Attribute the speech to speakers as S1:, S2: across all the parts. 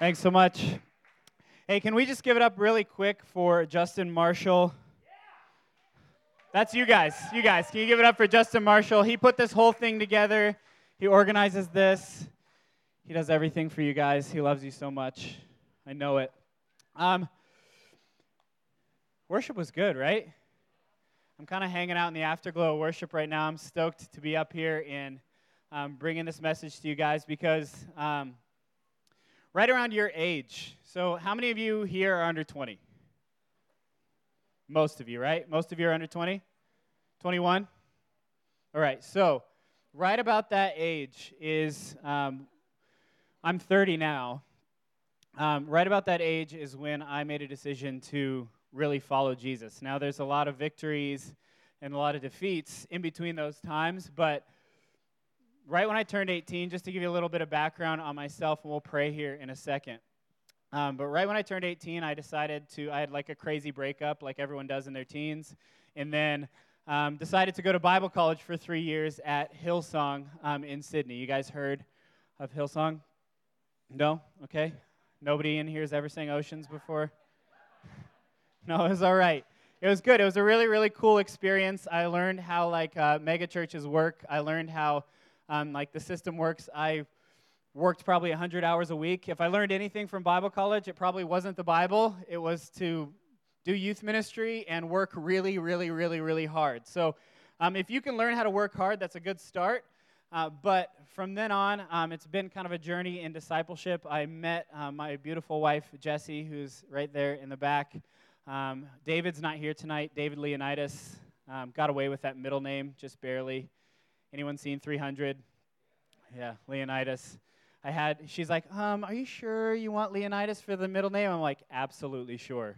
S1: Thanks so much. Hey, can we just give it up really quick for Justin Marshall? That's you guys. You guys. Can you give it up for Justin Marshall? He put this whole thing together. He organizes this. He does everything for you guys. He loves you so much. I know it. Um, worship was good, right? I'm kind of hanging out in the afterglow of worship right now. I'm stoked to be up here and um, bringing this message to you guys because um, right around your age. So, how many of you here are under 20? Most of you, right? Most of you are under 20? 21? All right, so right about that age is, um, I'm 30 now. Um, right about that age is when I made a decision to really follow Jesus. Now, there's a lot of victories and a lot of defeats in between those times, but right when I turned 18, just to give you a little bit of background on myself, and we'll pray here in a second. Um, but right when I turned 18, I decided to, I had like a crazy breakup, like everyone does in their teens. And then um, decided to go to Bible college for three years at Hillsong um, in Sydney. You guys heard of Hillsong? No? Okay. Nobody in here has ever sang Oceans before? no, it was all right. It was good. It was a really, really cool experience. I learned how like uh, mega churches work. I learned how um, like the system works. I worked probably 100 hours a week. If I learned anything from Bible college, it probably wasn't the Bible. It was to do youth ministry and work really, really, really, really hard. So um, if you can learn how to work hard, that's a good start. Uh, but from then on, um, it's been kind of a journey in discipleship. I met uh, my beautiful wife, Jessie, who's right there in the back. Um, David's not here tonight. David Leonidas um, got away with that middle name just barely. Anyone seen 300? Yeah, Leonidas. I had, she's like, um, are you sure you want Leonidas for the middle name? I'm like, absolutely sure.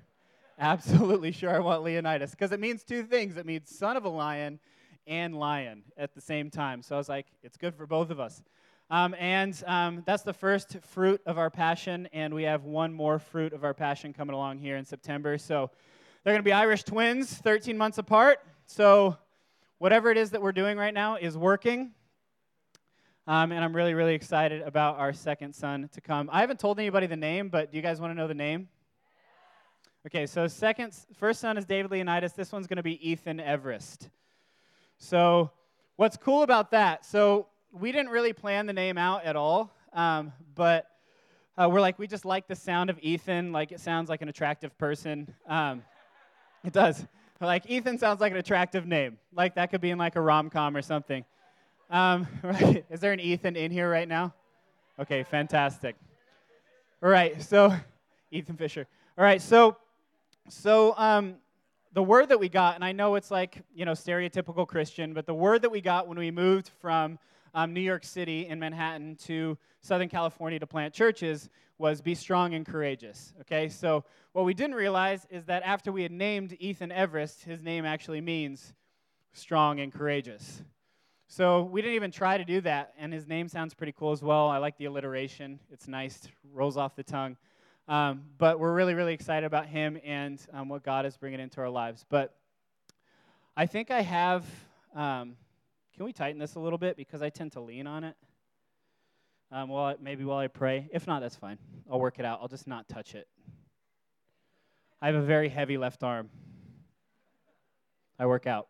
S1: absolutely sure I want Leonidas because it means two things. It means son of a lion and lion at the same time. So I was like, it's good for both of us. Um, and um, that's the first fruit of our passion, and we have one more fruit of our passion coming along here in September. So they're going to be Irish twins, 13 months apart. So whatever it is that we're doing right now is working. Um, and I'm really, really excited about our second son to come. I haven't told anybody the name, but do you guys want to know the name? Okay, so second, first son is David Leonidas. This one's going to be Ethan Everest. So, what's cool about that? So, we didn't really plan the name out at all, um, but uh, we're like, we just like the sound of Ethan. Like, it sounds like an attractive person. Um, it does. Like, Ethan sounds like an attractive name. Like, that could be in like a rom com or something. Um, right? Is there an Ethan in here right now? Okay, fantastic. All right, so, Ethan Fisher. All right, so, so um, the word that we got, and I know it's like, you know, stereotypical Christian, but the word that we got when we moved from um, New York City in Manhattan to Southern California to plant churches was be strong and courageous. Okay, so what we didn't realize is that after we had named Ethan Everest, his name actually means strong and courageous. So we didn't even try to do that, and his name sounds pretty cool as well. I like the alliteration, it's nice, rolls off the tongue. Um, but we're really, really excited about him and um, what God is bringing into our lives. But I think I have. Um, can we tighten this a little bit because I tend to lean on it? Um, well, maybe while I pray. If not, that's fine. I'll work it out. I'll just not touch it. I have a very heavy left arm. I work out.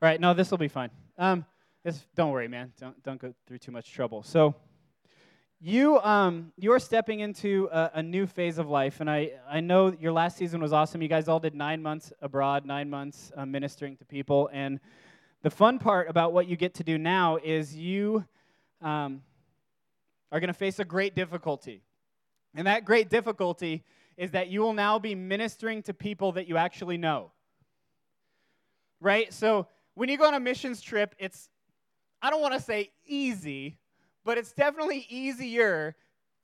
S1: All right, no, this will be fine. Um, this, don't worry, man. Don't don't go through too much trouble. So, you um, you're stepping into a, a, new phase of life, and I I know your last season was awesome. You guys all did nine months abroad, nine months uh, ministering to people, and the fun part about what you get to do now is you um, are going to face a great difficulty. And that great difficulty is that you will now be ministering to people that you actually know. Right? So when you go on a missions trip, it's, I don't want to say easy, but it's definitely easier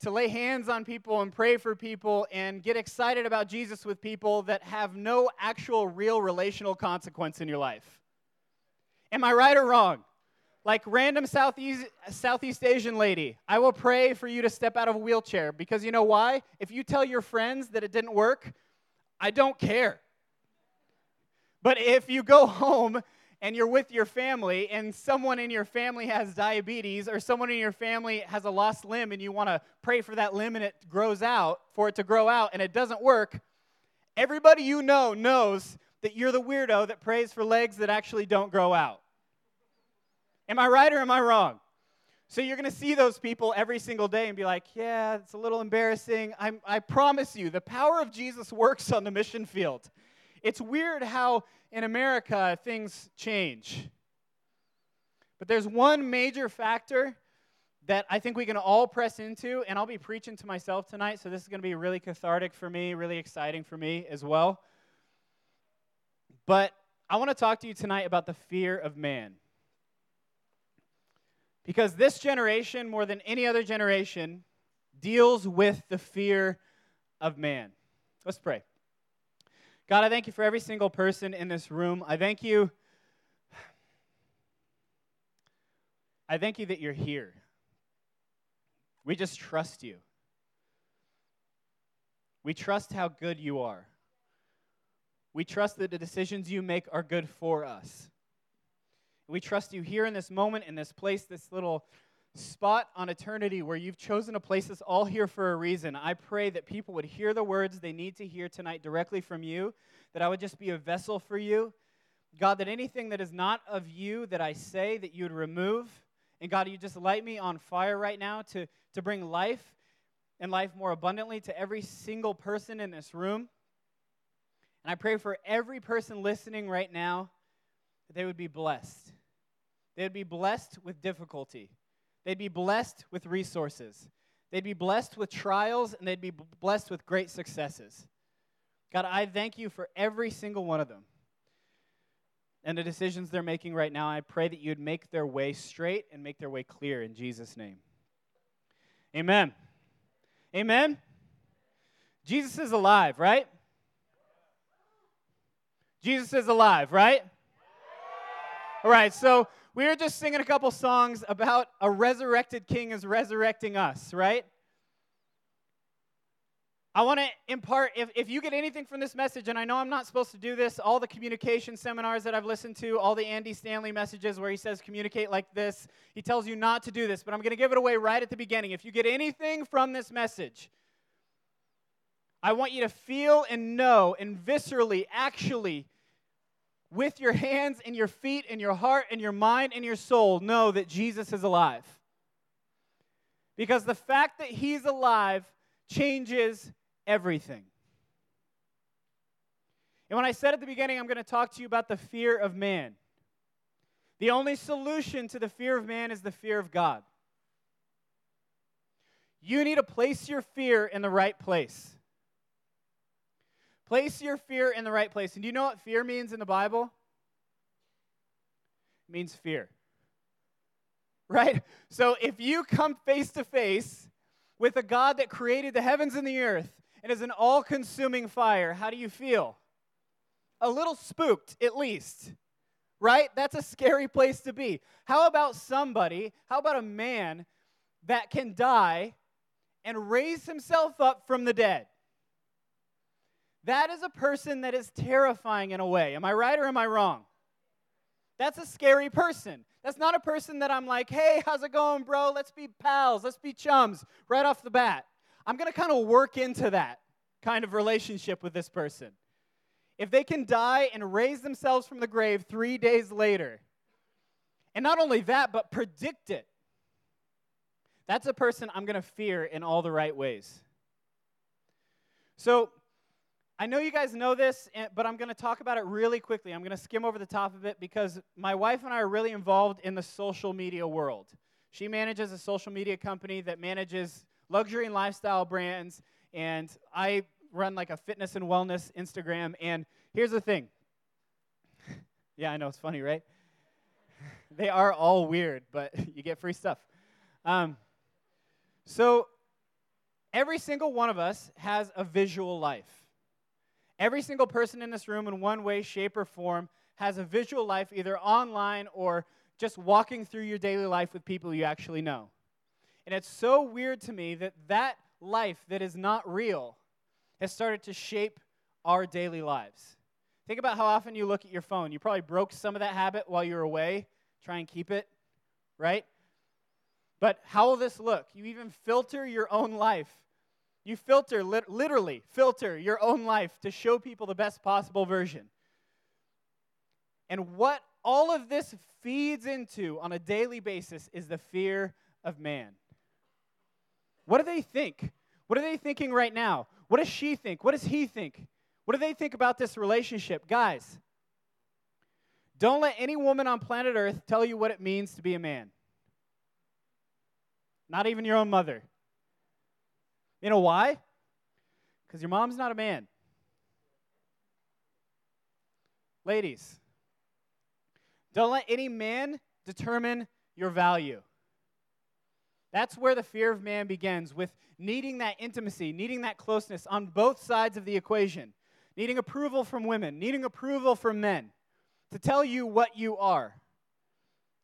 S1: to lay hands on people and pray for people and get excited about Jesus with people that have no actual real relational consequence in your life. Am I right or wrong? Like random Southeast, Southeast Asian lady, I will pray for you to step out of a wheelchair because you know why? If you tell your friends that it didn't work, I don't care. But if you go home and you're with your family and someone in your family has diabetes or someone in your family has a lost limb and you want to pray for that limb and it grows out, for it to grow out and it doesn't work, everybody you know knows that you're the weirdo that prays for legs that actually don't grow out. Am I right or am I wrong? So you're going to see those people every single day and be like, yeah, it's a little embarrassing. I'm, I promise you, the power of Jesus works on the mission field. It's weird how in America things change. But there's one major factor that I think we can all press into, and I'll be preaching to myself tonight, so this is going to be really cathartic for me, really exciting for me as well. But I want to talk to you tonight about the fear of man. Because this generation, more than any other generation, deals with the fear of man. Let's pray. God, I thank you for every single person in this room. I thank you. I thank you that you're here. We just trust you. We trust how good you are. We trust that the decisions you make are good for us. We trust you here in this moment, in this place, this little spot on eternity where you've chosen to place us all here for a reason. I pray that people would hear the words they need to hear tonight directly from you, that I would just be a vessel for you. God, that anything that is not of you that I say, that you would remove. And God, you just light me on fire right now to, to bring life and life more abundantly to every single person in this room. And I pray for every person listening right now that they would be blessed. They'd be blessed with difficulty. They'd be blessed with resources. They'd be blessed with trials, and they'd be blessed with great successes. God, I thank you for every single one of them. And the decisions they're making right now, I pray that you'd make their way straight and make their way clear in Jesus' name. Amen. Amen. Jesus is alive, right? Jesus is alive, right? All right, so we were just singing a couple songs about a resurrected king is resurrecting us, right? I want to impart, if, if you get anything from this message, and I know I'm not supposed to do this, all the communication seminars that I've listened to, all the Andy Stanley messages where he says communicate like this, he tells you not to do this, but I'm going to give it away right at the beginning. If you get anything from this message, I want you to feel and know and viscerally, actually, with your hands and your feet and your heart and your mind and your soul know that Jesus is alive. Because the fact that he's alive changes everything. And when I said at the beginning, I'm going to talk to you about the fear of man. The only solution to the fear of man is the fear of God. You need to place your fear in the right place. Place your fear in the right place. And do you know what fear means in the Bible? It means fear. Right? So if you come face to face with a God that created the heavens and the earth and is an all consuming fire, how do you feel? A little spooked, at least. Right? That's a scary place to be. How about somebody, how about a man that can die and raise himself up from the dead? That is a person that is terrifying in a way. Am I right or am I wrong? That's a scary person. That's not a person that I'm like, hey, how's it going, bro? Let's be pals, let's be chums right off the bat. I'm going to kind of work into that kind of relationship with this person. If they can die and raise themselves from the grave three days later, and not only that, but predict it, that's a person I'm going to fear in all the right ways. So, I know you guys know this, but I'm going to talk about it really quickly. I'm going to skim over the top of it because my wife and I are really involved in the social media world. She manages a social media company that manages luxury and lifestyle brands, and I run like a fitness and wellness Instagram. And here's the thing yeah, I know it's funny, right? they are all weird, but you get free stuff. Um, so, every single one of us has a visual life. Every single person in this room, in one way, shape, or form, has a visual life either online or just walking through your daily life with people you actually know. And it's so weird to me that that life that is not real has started to shape our daily lives. Think about how often you look at your phone. You probably broke some of that habit while you were away. Try and keep it, right? But how will this look? You even filter your own life. You filter, lit- literally, filter your own life to show people the best possible version. And what all of this feeds into on a daily basis is the fear of man. What do they think? What are they thinking right now? What does she think? What does he think? What do they think about this relationship? Guys, don't let any woman on planet Earth tell you what it means to be a man. Not even your own mother. You know why? Because your mom's not a man. Ladies, don't let any man determine your value. That's where the fear of man begins with needing that intimacy, needing that closeness on both sides of the equation, needing approval from women, needing approval from men to tell you what you are.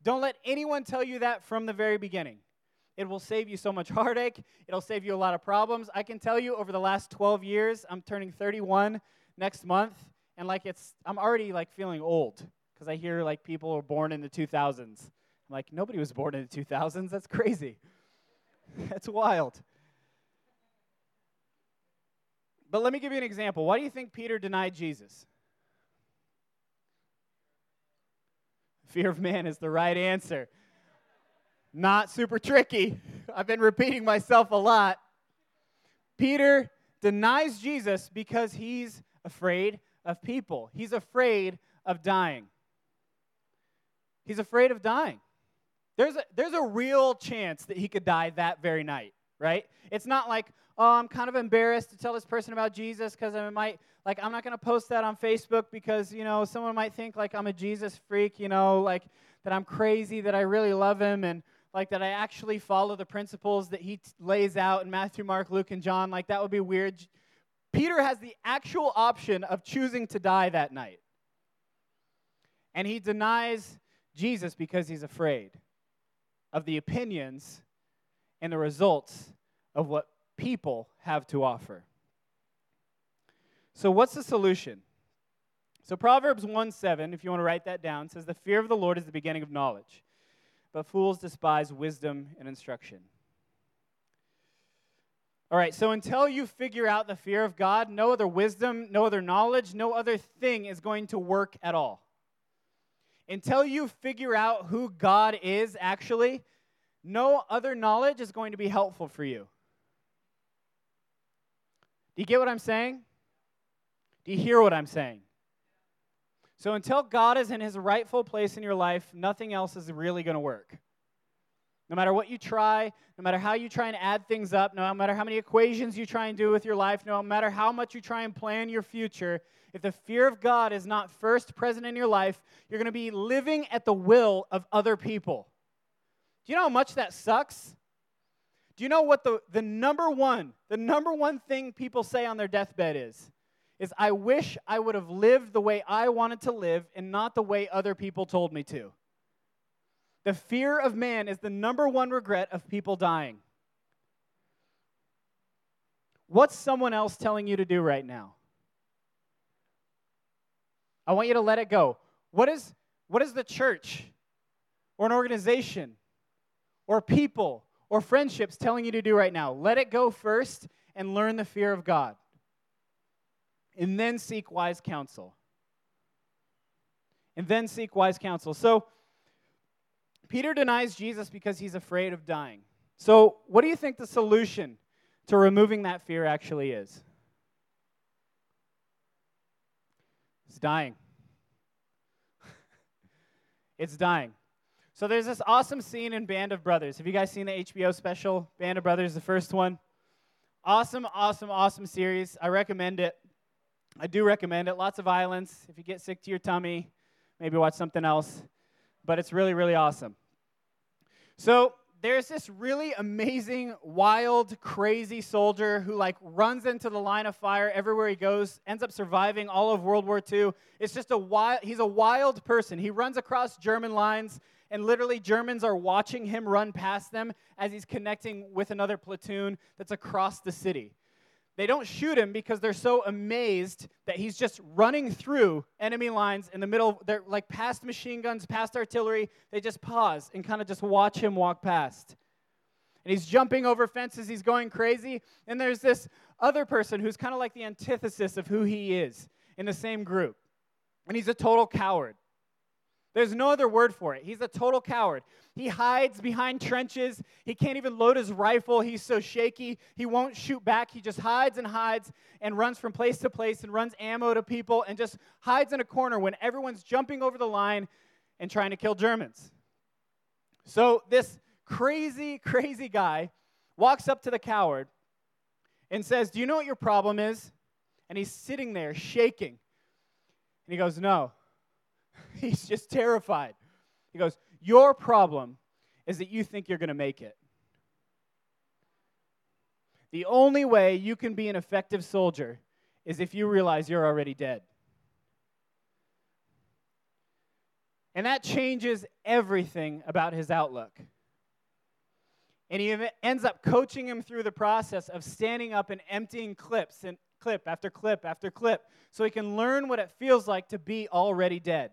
S1: Don't let anyone tell you that from the very beginning. It will save you so much heartache. It'll save you a lot of problems. I can tell you over the last 12 years, I'm turning 31 next month, and like it's, I'm already like feeling old because I hear like people were born in the 2000s. I'm like, nobody was born in the 2000s. That's crazy. That's wild. But let me give you an example. Why do you think Peter denied Jesus? Fear of man is the right answer. Not super tricky. I've been repeating myself a lot. Peter denies Jesus because he's afraid of people, he's afraid of dying. He's afraid of dying. There's a, there's a real chance that he could die that very night, right? It's not like, oh, I'm kind of embarrassed to tell this person about Jesus because I might, like, I'm not going to post that on Facebook because, you know, someone might think, like, I'm a Jesus freak, you know, like, that I'm crazy, that I really love him, and, like, that I actually follow the principles that he t- lays out in Matthew, Mark, Luke, and John. Like, that would be weird. Peter has the actual option of choosing to die that night. And he denies Jesus because he's afraid of the opinions and the results of what people have to offer. So, what's the solution? So, Proverbs 1 7, if you want to write that down, says, The fear of the Lord is the beginning of knowledge, but fools despise wisdom and instruction. All right, so until you figure out the fear of God, no other wisdom, no other knowledge, no other thing is going to work at all. Until you figure out who God is actually, no other knowledge is going to be helpful for you. Do you get what I'm saying? Do you hear what I'm saying? So until God is in his rightful place in your life, nothing else is really going to work. No matter what you try, no matter how you try and add things up, no matter how many equations you try and do with your life, no matter how much you try and plan your future, if the fear of God is not first present in your life, you're going to be living at the will of other people. Do you know how much that sucks? Do you know what the, the number one, the number one thing people say on their deathbed is? Is I wish I would have lived the way I wanted to live and not the way other people told me to. The fear of man is the number one regret of people dying. What's someone else telling you to do right now? I want you to let it go. What is, what is the church or an organization or people or friendships telling you to do right now? Let it go first and learn the fear of God. And then seek wise counsel. And then seek wise counsel. So, Peter denies Jesus because he's afraid of dying. So, what do you think the solution to removing that fear actually is? It's dying. it's dying. So there's this awesome scene in Band of Brothers. Have you guys seen the HBO special, Band of Brothers, the first one? Awesome, awesome, awesome series. I recommend it. I do recommend it. Lots of violence. If you get sick to your tummy, maybe watch something else. But it's really, really awesome. So there's this really amazing, wild, crazy soldier who like runs into the line of fire everywhere he goes, ends up surviving all of World War II. It's just a wild, he's a wild person. He runs across German lines, and literally Germans are watching him run past them as he's connecting with another platoon that's across the city. They don't shoot him because they're so amazed that he's just running through enemy lines in the middle. They're like past machine guns, past artillery. They just pause and kind of just watch him walk past. And he's jumping over fences, he's going crazy. And there's this other person who's kind of like the antithesis of who he is in the same group. And he's a total coward. There's no other word for it. He's a total coward. He hides behind trenches. He can't even load his rifle. He's so shaky. He won't shoot back. He just hides and hides and runs from place to place and runs ammo to people and just hides in a corner when everyone's jumping over the line and trying to kill Germans. So this crazy, crazy guy walks up to the coward and says, Do you know what your problem is? And he's sitting there shaking. And he goes, No. He's just terrified. He goes, Your problem is that you think you're going to make it. The only way you can be an effective soldier is if you realize you're already dead. And that changes everything about his outlook. And he ends up coaching him through the process of standing up and emptying clips and clip after clip after clip so he can learn what it feels like to be already dead.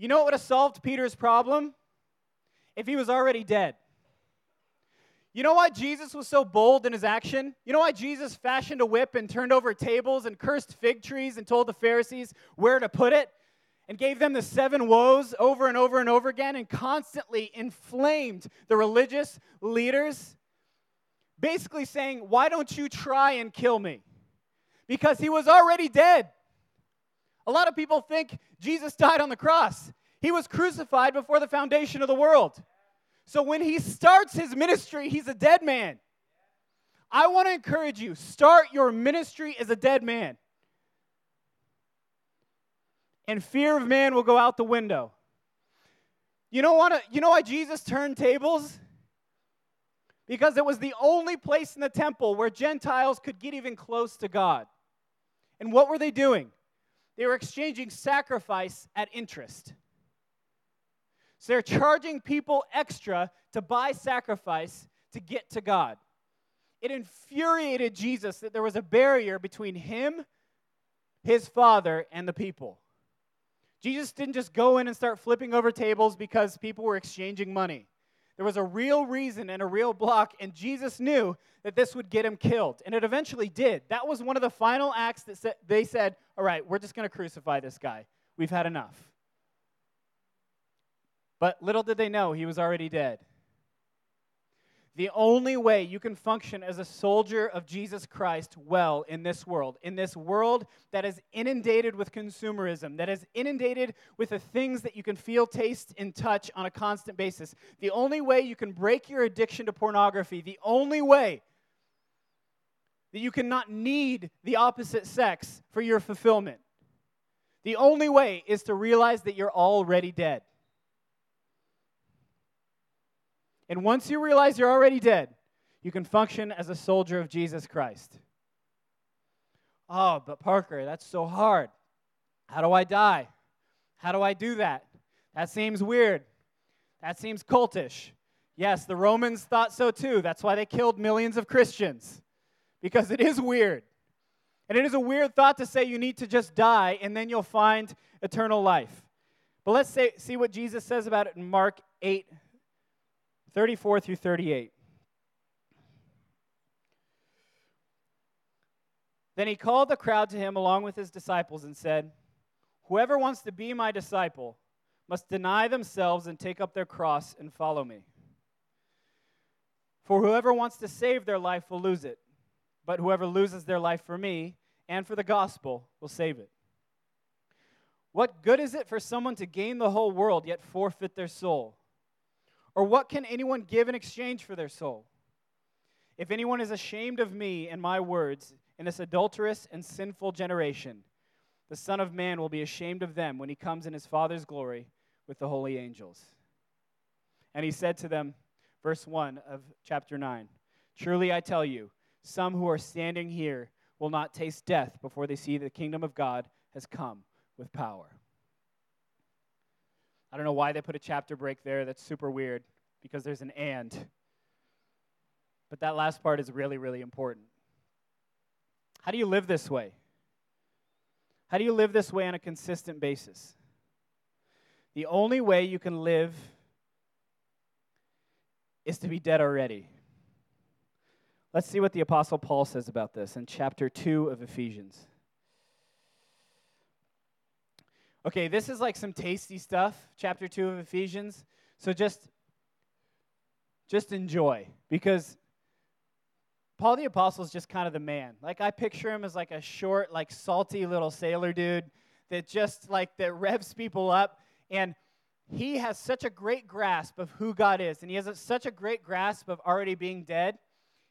S1: You know what would have solved Peter's problem? If he was already dead. You know why Jesus was so bold in his action? You know why Jesus fashioned a whip and turned over tables and cursed fig trees and told the Pharisees where to put it and gave them the seven woes over and over and over again and constantly inflamed the religious leaders? Basically saying, Why don't you try and kill me? Because he was already dead. A lot of people think Jesus died on the cross. He was crucified before the foundation of the world. So when he starts his ministry, he's a dead man. I want to encourage you start your ministry as a dead man. And fear of man will go out the window. You know, what, you know why Jesus turned tables? Because it was the only place in the temple where Gentiles could get even close to God. And what were they doing? They were exchanging sacrifice at interest. So they're charging people extra to buy sacrifice to get to God. It infuriated Jesus that there was a barrier between him, his father, and the people. Jesus didn't just go in and start flipping over tables because people were exchanging money. There was a real reason and a real block, and Jesus knew that this would get him killed. And it eventually did. That was one of the final acts that they said, All right, we're just going to crucify this guy. We've had enough. But little did they know he was already dead. The only way you can function as a soldier of Jesus Christ well in this world, in this world that is inundated with consumerism, that is inundated with the things that you can feel, taste, and touch on a constant basis, the only way you can break your addiction to pornography, the only way that you cannot need the opposite sex for your fulfillment, the only way is to realize that you're already dead. And once you realize you're already dead, you can function as a soldier of Jesus Christ. Oh, but Parker, that's so hard. How do I die? How do I do that? That seems weird. That seems cultish. Yes, the Romans thought so too. That's why they killed millions of Christians, because it is weird. And it is a weird thought to say you need to just die and then you'll find eternal life. But let's say, see what Jesus says about it in Mark 8 34 through 38. Then he called the crowd to him along with his disciples and said, Whoever wants to be my disciple must deny themselves and take up their cross and follow me. For whoever wants to save their life will lose it, but whoever loses their life for me and for the gospel will save it. What good is it for someone to gain the whole world yet forfeit their soul? Or what can anyone give in exchange for their soul? If anyone is ashamed of me and my words in this adulterous and sinful generation, the Son of Man will be ashamed of them when he comes in his Father's glory with the holy angels. And he said to them, verse 1 of chapter 9 Truly I tell you, some who are standing here will not taste death before they see the kingdom of God has come with power. I don't know why they put a chapter break there. That's super weird because there's an and. But that last part is really, really important. How do you live this way? How do you live this way on a consistent basis? The only way you can live is to be dead already. Let's see what the Apostle Paul says about this in chapter 2 of Ephesians. Okay, this is like some tasty stuff, chapter 2 of Ephesians. So just just enjoy because Paul the apostle is just kind of the man. Like I picture him as like a short, like salty little sailor dude that just like that revs people up and he has such a great grasp of who God is and he has a, such a great grasp of already being dead.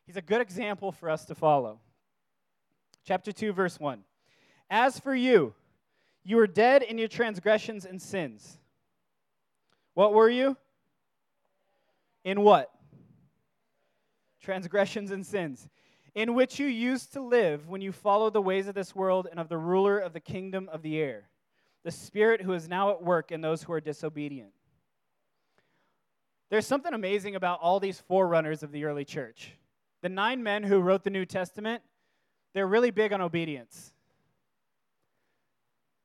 S1: He's a good example for us to follow. Chapter 2 verse 1. As for you, you were dead in your transgressions and sins. What were you? In what? Transgressions and sins. In which you used to live when you followed the ways of this world and of the ruler of the kingdom of the air, the spirit who is now at work in those who are disobedient. There's something amazing about all these forerunners of the early church. The nine men who wrote the New Testament, they're really big on obedience.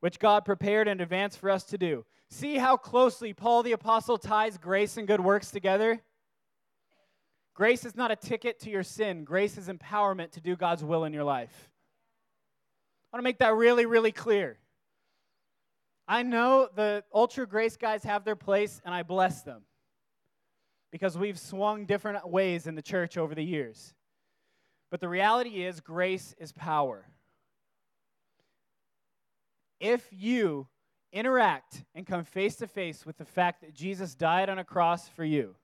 S1: which God prepared in advance for us to do. See how closely Paul the Apostle ties grace and good works together? Grace is not a ticket to your sin, grace is empowerment to do God's will in your life. I want to make that really, really clear. I know the ultra grace guys have their place, and I bless them because we've swung different ways in the church over the years. But the reality is, grace is power if you interact and come face to face with the fact that Jesus died on a cross for you,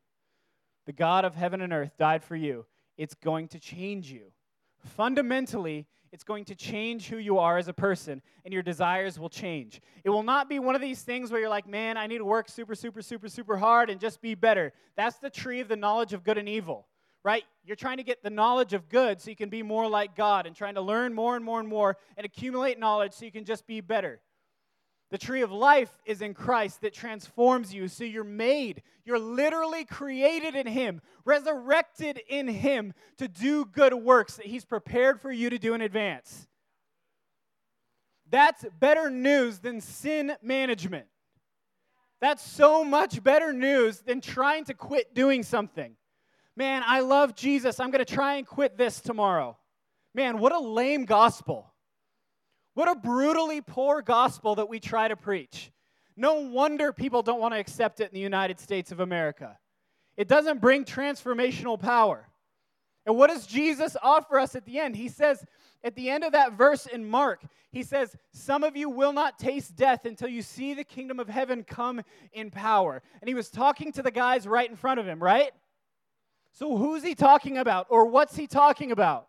S1: the God of heaven and earth died for you, it's going to change you. Fundamentally, it's going to change who you are as a person, and your desires will change. It will not be one of these things where you're like, man, I need to work super, super, super, super hard and just be better. That's the tree of the knowledge of good and evil right? You're trying to get the knowledge of good so you can be more like God and trying to learn more and more and more and accumulate knowledge so you can just be better. The tree of life is in Christ that transforms you so you're made. You're literally created in Him, resurrected in Him to do good works that He's prepared for you to do in advance. That's better news than sin management. That's so much better news than trying to quit doing something. Man, I love Jesus. I'm going to try and quit this tomorrow. Man, what a lame gospel. What a brutally poor gospel that we try to preach. No wonder people don't want to accept it in the United States of America. It doesn't bring transformational power. And what does Jesus offer us at the end? He says, at the end of that verse in Mark, he says, Some of you will not taste death until you see the kingdom of heaven come in power. And he was talking to the guys right in front of him, right? So, who's he talking about, or what's he talking about?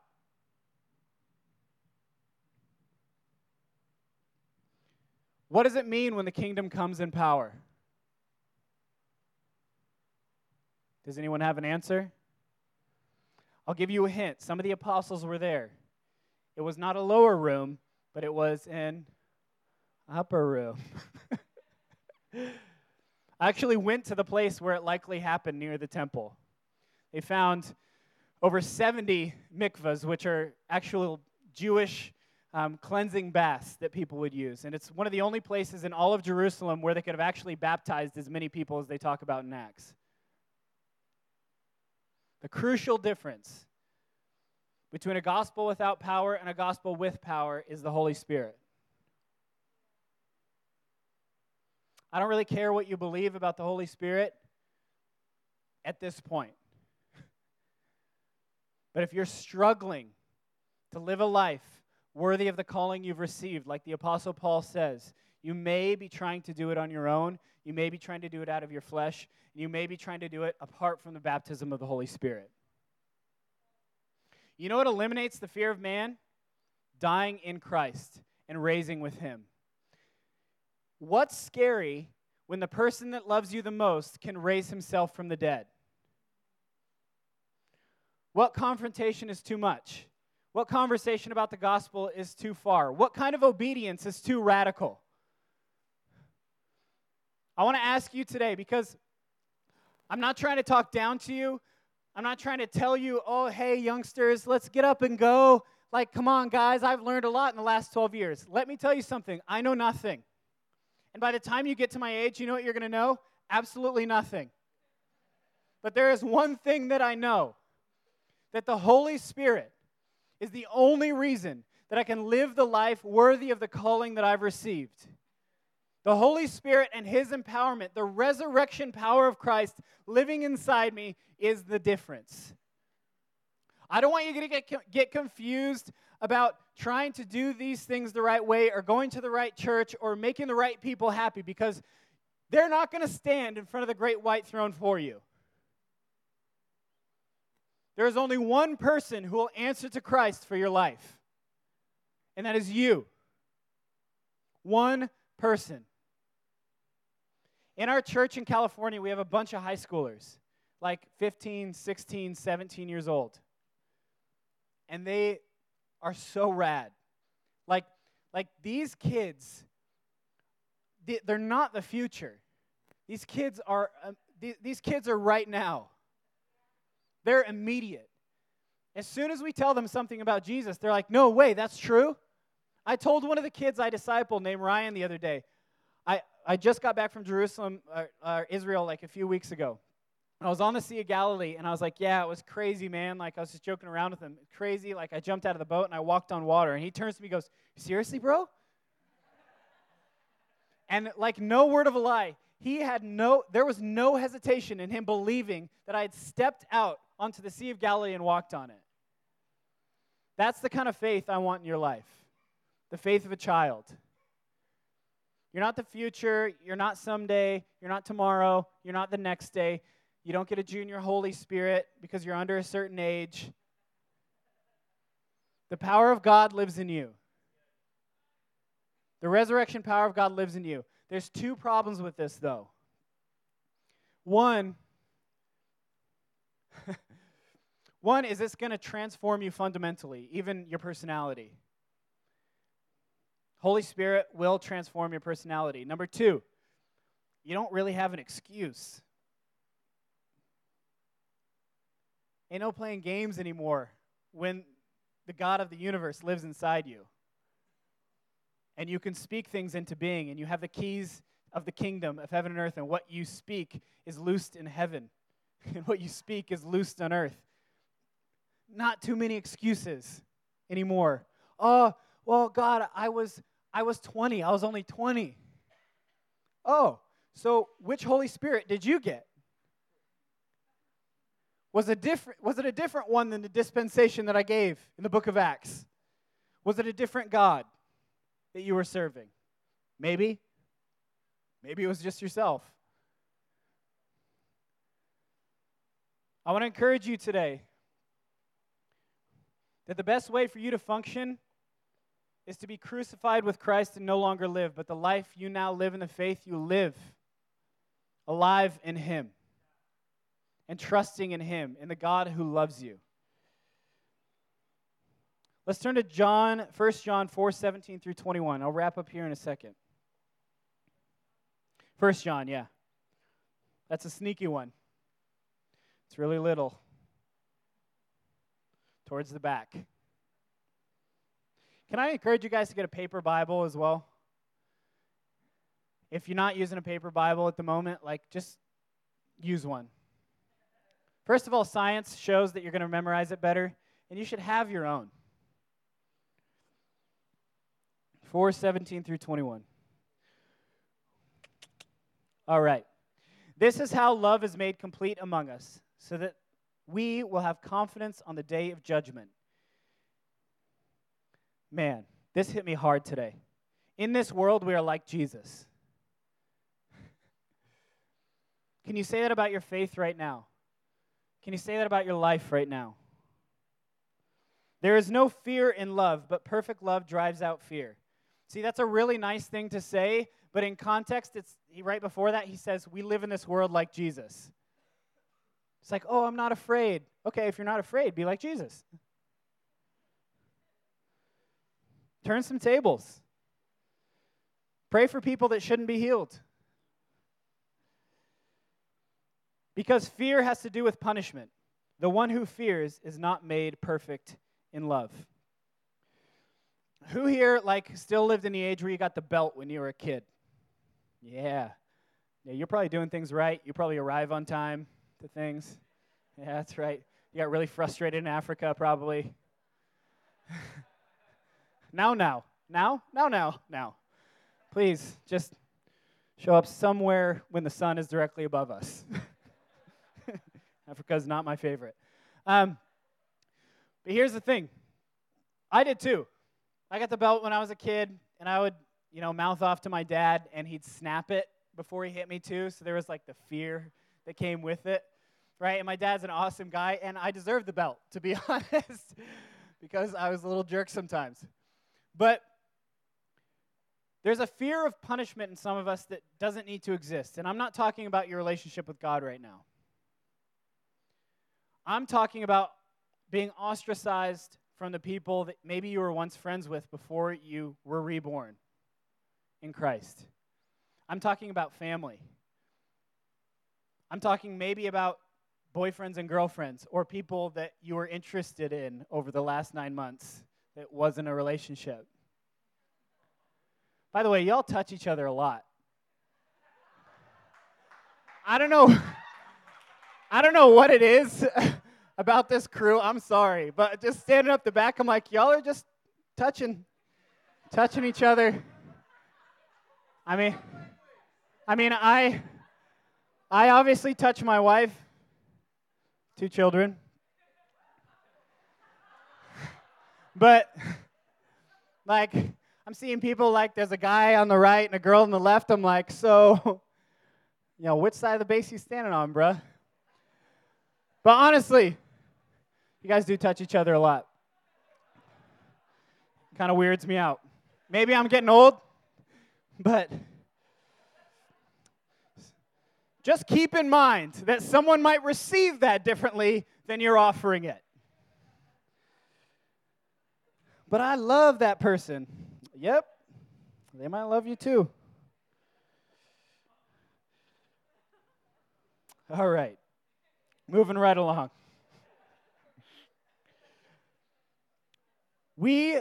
S1: What does it mean when the kingdom comes in power? Does anyone have an answer? I'll give you a hint. Some of the apostles were there. It was not a lower room, but it was an upper room. I actually went to the place where it likely happened near the temple. They found over 70 mikvahs, which are actual Jewish um, cleansing baths that people would use. And it's one of the only places in all of Jerusalem where they could have actually baptized as many people as they talk about in Acts. The crucial difference between a gospel without power and a gospel with power is the Holy Spirit. I don't really care what you believe about the Holy Spirit at this point. But if you're struggling to live a life worthy of the calling you've received, like the Apostle Paul says, you may be trying to do it on your own. You may be trying to do it out of your flesh. You may be trying to do it apart from the baptism of the Holy Spirit. You know what eliminates the fear of man? Dying in Christ and raising with Him. What's scary when the person that loves you the most can raise himself from the dead? What confrontation is too much? What conversation about the gospel is too far? What kind of obedience is too radical? I want to ask you today because I'm not trying to talk down to you. I'm not trying to tell you, oh, hey, youngsters, let's get up and go. Like, come on, guys, I've learned a lot in the last 12 years. Let me tell you something I know nothing. And by the time you get to my age, you know what you're going to know? Absolutely nothing. But there is one thing that I know that the Holy Spirit is the only reason that I can live the life worthy of the calling that I've received. The Holy Spirit and His empowerment, the resurrection power of Christ living inside me, is the difference. I don't want you to get, get confused about trying to do these things the right way or going to the right church or making the right people happy because they're not going to stand in front of the great white throne for you. There is only one person who will answer to Christ for your life, and that is you. One person. In our church in California, we have a bunch of high schoolers, like 15, 16, 17 years old. And they are so rad. Like, like these kids, they're not the future. These kids are, um, these kids are right now. They're immediate. As soon as we tell them something about Jesus, they're like, no way, that's true. I told one of the kids I discipled named Ryan the other day. I, I just got back from Jerusalem, uh, uh, Israel, like a few weeks ago. I was on the Sea of Galilee, and I was like, yeah, it was crazy, man. Like, I was just joking around with him. Crazy. Like, I jumped out of the boat and I walked on water. And he turns to me goes, seriously, bro? and, like, no word of a lie, he had no, there was no hesitation in him believing that I had stepped out onto the Sea of Galilee and walked on it. That's the kind of faith I want in your life the faith of a child. You're not the future. You're not someday. You're not tomorrow. You're not the next day. You don't get a junior Holy Spirit because you're under a certain age. The power of God lives in you. The resurrection power of God lives in you. There's two problems with this, though. One, one is this going to transform you fundamentally, even your personality. Holy Spirit will transform your personality. Number two, you don't really have an excuse. Ain't no playing games anymore when the God of the universe lives inside you. And you can speak things into being, and you have the keys of the kingdom of heaven and earth, and what you speak is loosed in heaven, and what you speak is loosed on earth. Not too many excuses anymore. Oh, well, God, I was I was 20. I was only 20. Oh, so which Holy Spirit did you get? Was, a different, was it a different one than the dispensation that I gave in the book of Acts? Was it a different God that you were serving? Maybe. Maybe it was just yourself. I want to encourage you today that the best way for you to function is to be crucified with Christ and no longer live, but the life you now live in the faith you live alive in Him and trusting in Him, in the God who loves you. Let's turn to John, 1 John 4 17 through 21. I'll wrap up here in a second. 1 John, yeah. That's a sneaky one. It's really little. Towards the back. Can I encourage you guys to get a paper Bible as well? If you're not using a paper Bible at the moment, like just use one. First of all, science shows that you're going to memorize it better, and you should have your own. 417 through 21. All right. This is how love is made complete among us, so that we will have confidence on the day of judgment. Man, this hit me hard today. In this world, we are like Jesus. Can you say that about your faith right now? Can you say that about your life right now? There is no fear in love, but perfect love drives out fear. See, that's a really nice thing to say, but in context, it's right before that, he says, We live in this world like Jesus. It's like, oh, I'm not afraid. Okay, if you're not afraid, be like Jesus. Turn some tables. Pray for people that shouldn't be healed. Because fear has to do with punishment. The one who fears is not made perfect in love. Who here, like, still lived in the age where you got the belt when you were a kid? Yeah. Yeah, you're probably doing things right. You probably arrive on time to things. Yeah, that's right. You got really frustrated in Africa, probably. now, now. Now? Now, now, now. Please, just show up somewhere when the sun is directly above us. Africa is not my favorite. Um, but here's the thing I did too. I got the belt when I was a kid, and I would, you know, mouth off to my dad, and he'd snap it before he hit me too. So there was like the fear that came with it, right? And my dad's an awesome guy, and I deserve the belt, to be honest, because I was a little jerk sometimes. But there's a fear of punishment in some of us that doesn't need to exist. And I'm not talking about your relationship with God right now. I'm talking about being ostracized from the people that maybe you were once friends with before you were reborn in Christ. I'm talking about family. I'm talking maybe about boyfriends and girlfriends or people that you were interested in over the last nine months that wasn't a relationship. By the way, y'all touch each other a lot. I don't know. I don't know what it is about this crew. I'm sorry, but just standing up the back, I'm like, y'all are just touching, touching each other. I mean, I mean, I, I obviously touch my wife, two children, but like, I'm seeing people like there's a guy on the right and a girl on the left. I'm like, so, you know, which side of the base you standing on, bruh? But honestly, you guys do touch each other a lot. Kind of weirds me out. Maybe I'm getting old, but just keep in mind that someone might receive that differently than you're offering it. But I love that person. Yep, they might love you too. All right, moving right along. We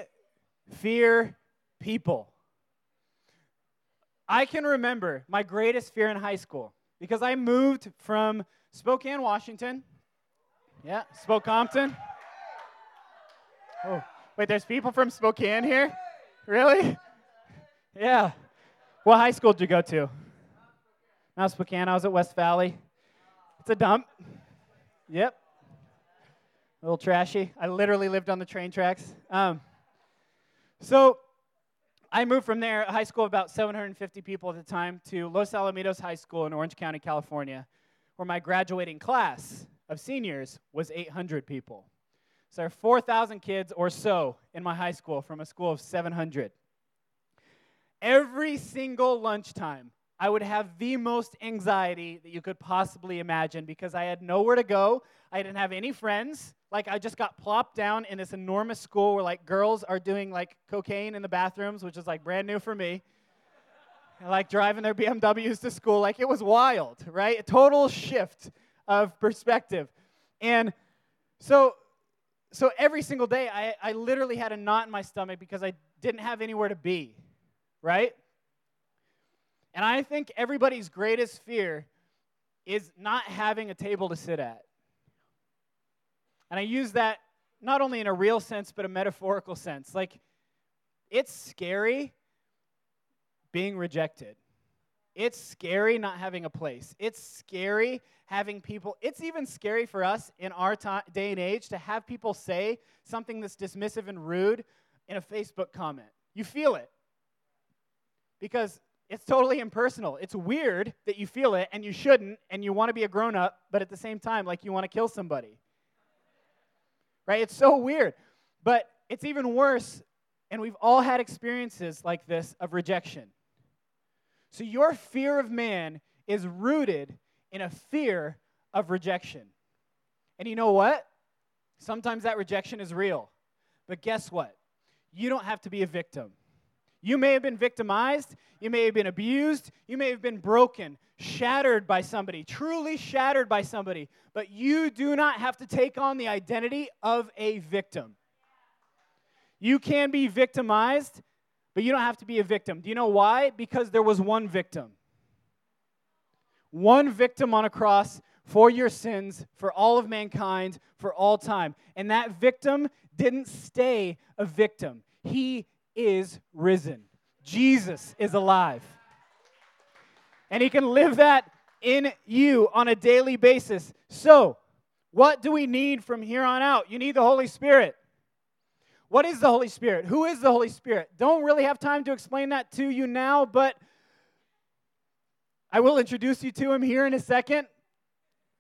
S1: fear people. I can remember my greatest fear in high school because I moved from Spokane, Washington. Yeah, Spokompton. Oh, wait, there's people from Spokane here? Really? Yeah. What high school did you go to? Not Spokane, I was at West Valley. It's a dump. Yep a little trashy. I literally lived on the train tracks. Um, so I moved from there, high school about 750 people at the time, to Los Alamitos High School in Orange County, California, where my graduating class of seniors was 800 people. So there are 4,000 kids or so in my high school from a school of 700. Every single lunchtime, I would have the most anxiety that you could possibly imagine because I had nowhere to go. I didn't have any friends. Like, I just got plopped down in this enormous school where, like, girls are doing, like, cocaine in the bathrooms, which is, like, brand new for me. And, like, driving their BMWs to school. Like, it was wild, right? A total shift of perspective. And so, so every single day, I, I literally had a knot in my stomach because I didn't have anywhere to be, right? And I think everybody's greatest fear is not having a table to sit at. And I use that not only in a real sense, but a metaphorical sense. Like, it's scary being rejected. It's scary not having a place. It's scary having people, it's even scary for us in our day and age to have people say something that's dismissive and rude in a Facebook comment. You feel it because it's totally impersonal. It's weird that you feel it and you shouldn't, and you want to be a grown up, but at the same time, like you want to kill somebody. Right? It's so weird. But it's even worse, and we've all had experiences like this of rejection. So your fear of man is rooted in a fear of rejection. And you know what? Sometimes that rejection is real. But guess what? You don't have to be a victim. You may have been victimized, you may have been abused, you may have been broken, shattered by somebody, truly shattered by somebody, but you do not have to take on the identity of a victim. You can be victimized, but you don't have to be a victim. Do you know why? Because there was one victim. One victim on a cross for your sins, for all of mankind, for all time. And that victim didn't stay a victim. He is risen. Jesus is alive. And he can live that in you on a daily basis. So, what do we need from here on out? You need the Holy Spirit. What is the Holy Spirit? Who is the Holy Spirit? Don't really have time to explain that to you now, but I will introduce you to him here in a second.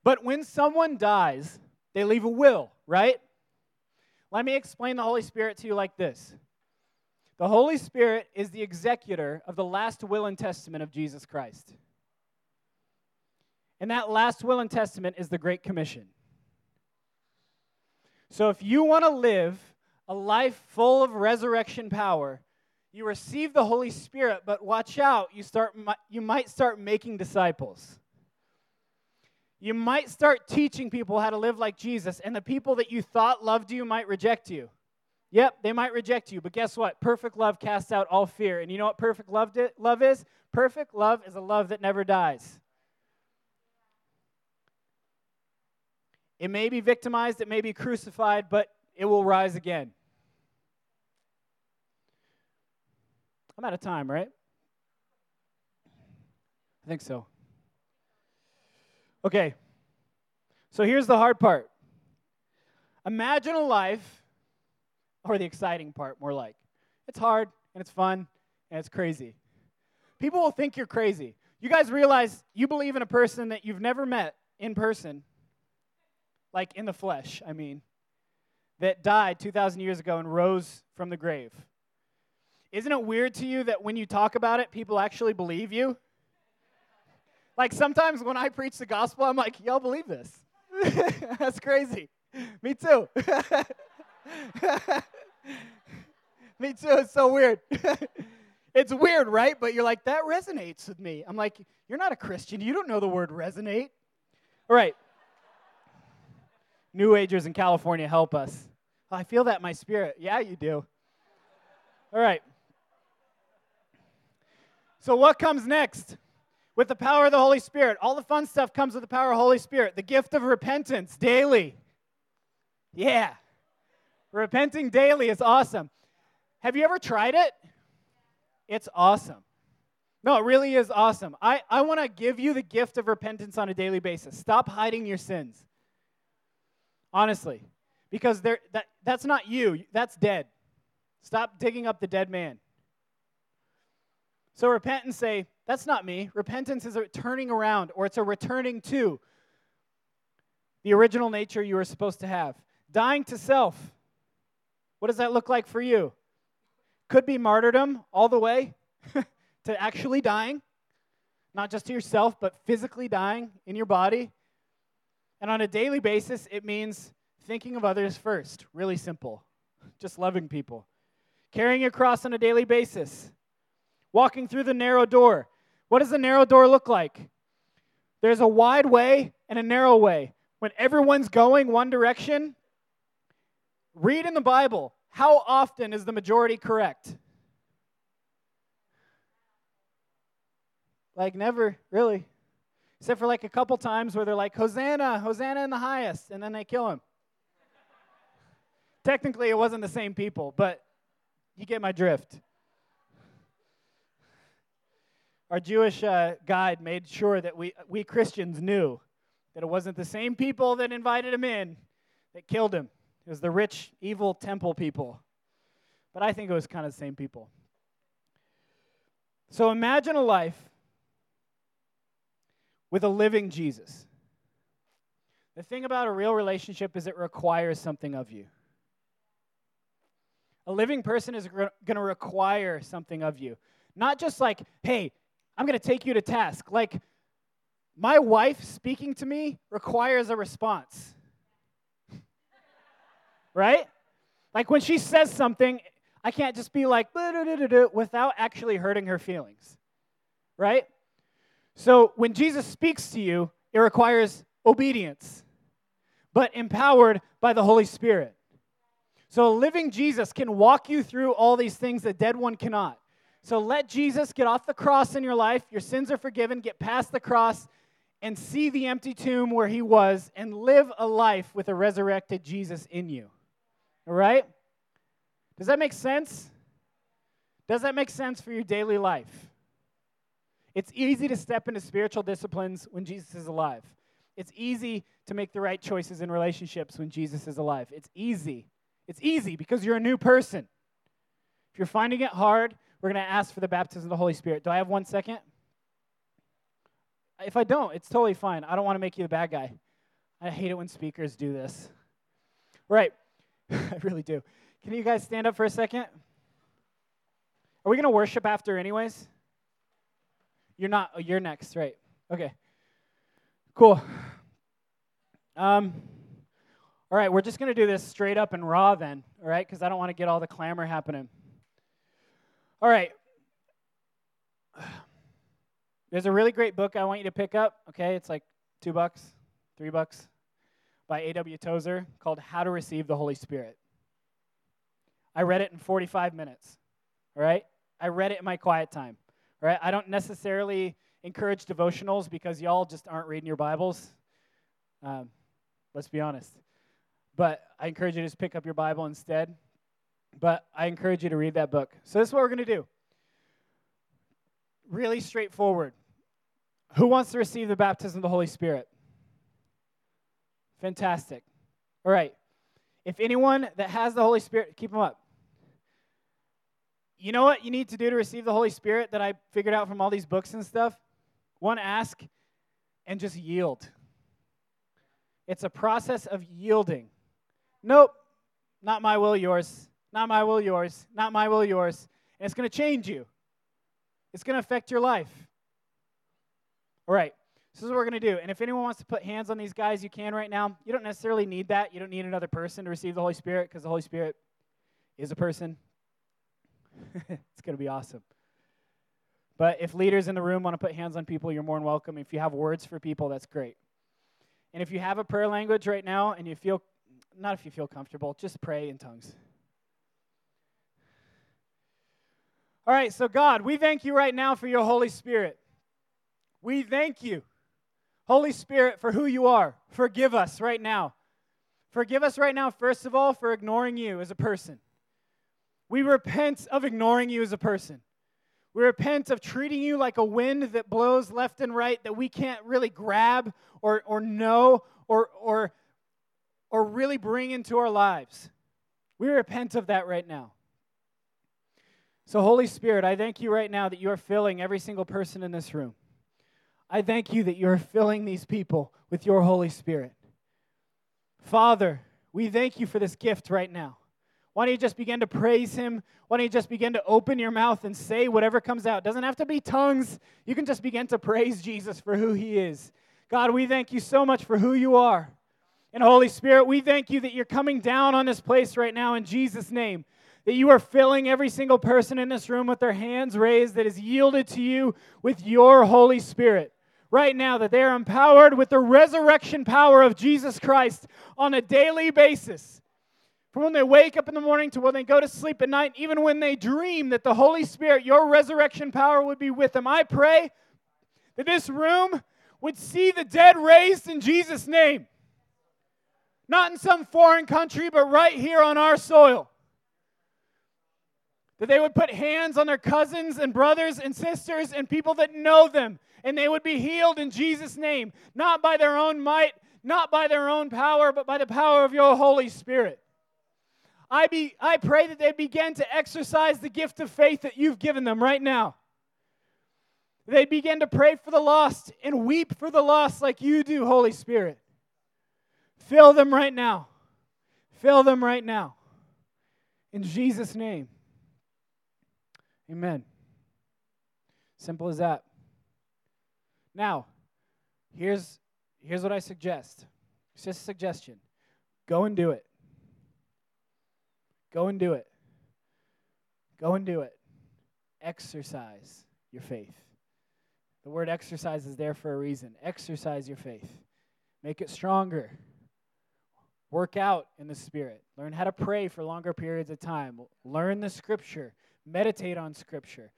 S1: But when someone dies, they leave a will, right? Let me explain the Holy Spirit to you like this The Holy Spirit is the executor of the last will and testament of Jesus Christ. And that last will and testament is the Great Commission. So if you want to live a life full of resurrection power, you receive the Holy Spirit, but watch out, you, start, you might start making disciples. You might start teaching people how to live like Jesus, and the people that you thought loved you might reject you. Yep, they might reject you, but guess what? Perfect love casts out all fear. And you know what perfect love, di- love is? Perfect love is a love that never dies. It may be victimized, it may be crucified, but it will rise again. I'm out of time, right? I think so. Okay. So here's the hard part. Imagine a life, or the exciting part, more like. It's hard, and it's fun, and it's crazy. People will think you're crazy. You guys realize you believe in a person that you've never met in person, like in the flesh, I mean, that died 2,000 years ago and rose from the grave. Isn't it weird to you that when you talk about it, people actually believe you? Like sometimes when I preach the gospel, I'm like, y'all believe this? That's crazy. Me too. me too. It's so weird. it's weird, right? But you're like, that resonates with me. I'm like, you're not a Christian. You don't know the word resonate. All right. New Agers in California, help us. Oh, I feel that in my spirit. Yeah, you do. All right. So, what comes next? With the power of the Holy Spirit. All the fun stuff comes with the power of the Holy Spirit. The gift of repentance daily. Yeah. Repenting daily is awesome. Have you ever tried it? It's awesome. No, it really is awesome. I, I want to give you the gift of repentance on a daily basis. Stop hiding your sins. Honestly. Because that, that's not you, that's dead. Stop digging up the dead man. So repent and say, That's not me. Repentance is a turning around, or it's a returning to the original nature you were supposed to have. Dying to self. What does that look like for you? Could be martyrdom all the way to actually dying, not just to yourself, but physically dying in your body. And on a daily basis, it means thinking of others first. Really simple. Just loving people. Carrying a cross on a daily basis walking through the narrow door. What does the narrow door look like? There's a wide way and a narrow way. When everyone's going one direction, read in the Bible how often is the majority correct? Like, never, really. Except for like a couple times where they're like, Hosanna, Hosanna in the highest, and then they kill him. Technically, it wasn't the same people, but you get my drift. our Jewish uh, guide made sure that we, we Christians knew that it wasn't the same people that invited him in that killed him. It was the rich, evil temple people. But I think it was kind of the same people. So imagine a life with a living Jesus. The thing about a real relationship is it requires something of you. A living person is going to require something of you. Not just like, hey, I'm going to take you to task. Like, my wife speaking to me requires a response. Right? Like, when she says something, I can't just be like, without actually hurting her feelings. Right? So, when Jesus speaks to you, it requires obedience, but empowered by the Holy Spirit. So, a living Jesus can walk you through all these things that dead one cannot. So let Jesus get off the cross in your life. Your sins are forgiven. Get past the cross and see the empty tomb where he was and live a life with a resurrected Jesus in you. Right? Does that make sense? Does that make sense for your daily life? It's easy to step into spiritual disciplines when Jesus is alive. It's easy to make the right choices in relationships when Jesus is alive. It's easy. It's easy because you're a new person. If you're finding it hard, we're going to ask for the baptism of the Holy Spirit. Do I have one second? If I don't, it's totally fine. I don't want to make you the bad guy. I hate it when speakers do this. Right. I really do. Can you guys stand up for a second? Are we going to worship after, anyways? You're not. Oh, you're next, right? Okay. Cool. Um, all right, we're just going to do this straight up and raw then, all right? Because I don't want to get all the clamor happening. All right. There's a really great book I want you to pick up, okay? It's like two bucks, three bucks, by A.W. Tozer called How to Receive the Holy Spirit. I read it in 45 minutes, all right? I read it in my quiet time, all right? I don't necessarily encourage devotionals because y'all just aren't reading your Bibles. Um, let's be honest. But I encourage you to just pick up your Bible instead but I encourage you to read that book. So, this is what we're going to do. Really straightforward. Who wants to receive the baptism of the Holy Spirit? Fantastic. All right. If anyone that has the Holy Spirit, keep them up. You know what you need to do to receive the Holy Spirit that I figured out from all these books and stuff? One, ask and just yield. It's a process of yielding. Nope, not my will, yours. Not my will, yours. Not my will, yours. And it's going to change you, it's going to affect your life. All right. This is what we're going to do. And if anyone wants to put hands on these guys, you can right now. You don't necessarily need that. You don't need another person to receive the Holy Spirit because the Holy Spirit is a person. it's going to be awesome. But if leaders in the room want to put hands on people, you're more than welcome. If you have words for people, that's great. And if you have a prayer language right now and you feel, not if you feel comfortable, just pray in tongues. All right, so God, we thank you right now for your Holy Spirit. We thank you, Holy Spirit, for who you are. Forgive us right now. Forgive us right now, first of all, for ignoring you as a person. We repent of ignoring you as a person. We repent of treating you like a wind that blows left and right that we can't really grab or, or know or, or, or really bring into our lives. We repent of that right now. So, Holy Spirit, I thank you right now that you are filling every single person in this room. I thank you that you are filling these people with your Holy Spirit. Father, we thank you for this gift right now. Why don't you just begin to praise him? Why don't you just begin to open your mouth and say whatever comes out? It doesn't have to be tongues. You can just begin to praise Jesus for who he is. God, we thank you so much for who you are. And Holy Spirit, we thank you that you're coming down on this place right now in Jesus' name that you are filling every single person in this room with their hands raised that is yielded to you with your Holy Spirit. Right now, that they are empowered with the resurrection power of Jesus Christ on a daily basis. From when they wake up in the morning to when they go to sleep at night, even when they dream, that the Holy Spirit, your resurrection power, would be with them. I pray that this room would see the dead raised in Jesus' name. Not in some foreign country, but right here on our soil. That they would put hands on their cousins and brothers and sisters and people that know them, and they would be healed in Jesus' name, not by their own might, not by their own power, but by the power of your Holy Spirit. I, be, I pray that they begin to exercise the gift of faith that you've given them right now. They begin to pray for the lost and weep for the lost like you do, Holy Spirit. Fill them right now. Fill them right now. In Jesus' name. Amen. Simple as that. Now, here's, here's what I suggest. It's just a suggestion. Go and do it. Go and do it. Go and do it. Exercise your faith. The word exercise is there for a reason. Exercise your faith, make it stronger. Work out in the Spirit. Learn how to pray for longer periods of time. Learn the Scripture. Meditate on Scripture.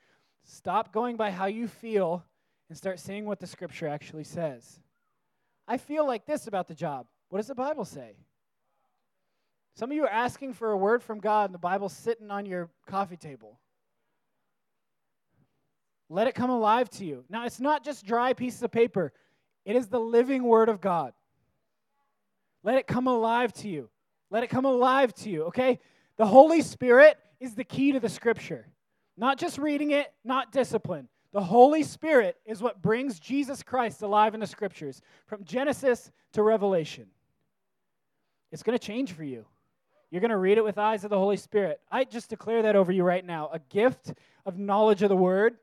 S1: Stop going by how you feel and start seeing what the Scripture actually says. I feel like this about the job. What does the Bible say? Some of you are asking for a word from God, and the Bible's sitting on your coffee table. Let it come alive to you. Now, it's not just dry pieces of paper, it is the living Word of God. Let it come alive to you. Let it come alive to you, okay? The Holy Spirit is the key to the Scripture. Not just reading it, not discipline. The Holy Spirit is what brings Jesus Christ alive in the Scriptures from Genesis to Revelation. It's going to change for you. You're going to read it with eyes of the Holy Spirit. I just declare that over you right now a gift of knowledge of the Word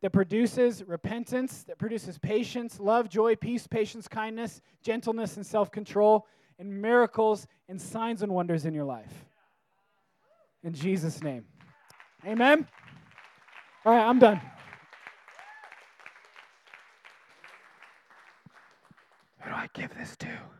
S1: that produces repentance, that produces patience, love, joy, peace, patience, kindness, gentleness, and self control, and miracles and signs and wonders in your life. In Jesus' name. Amen. All right, I'm done. Who do I give this to?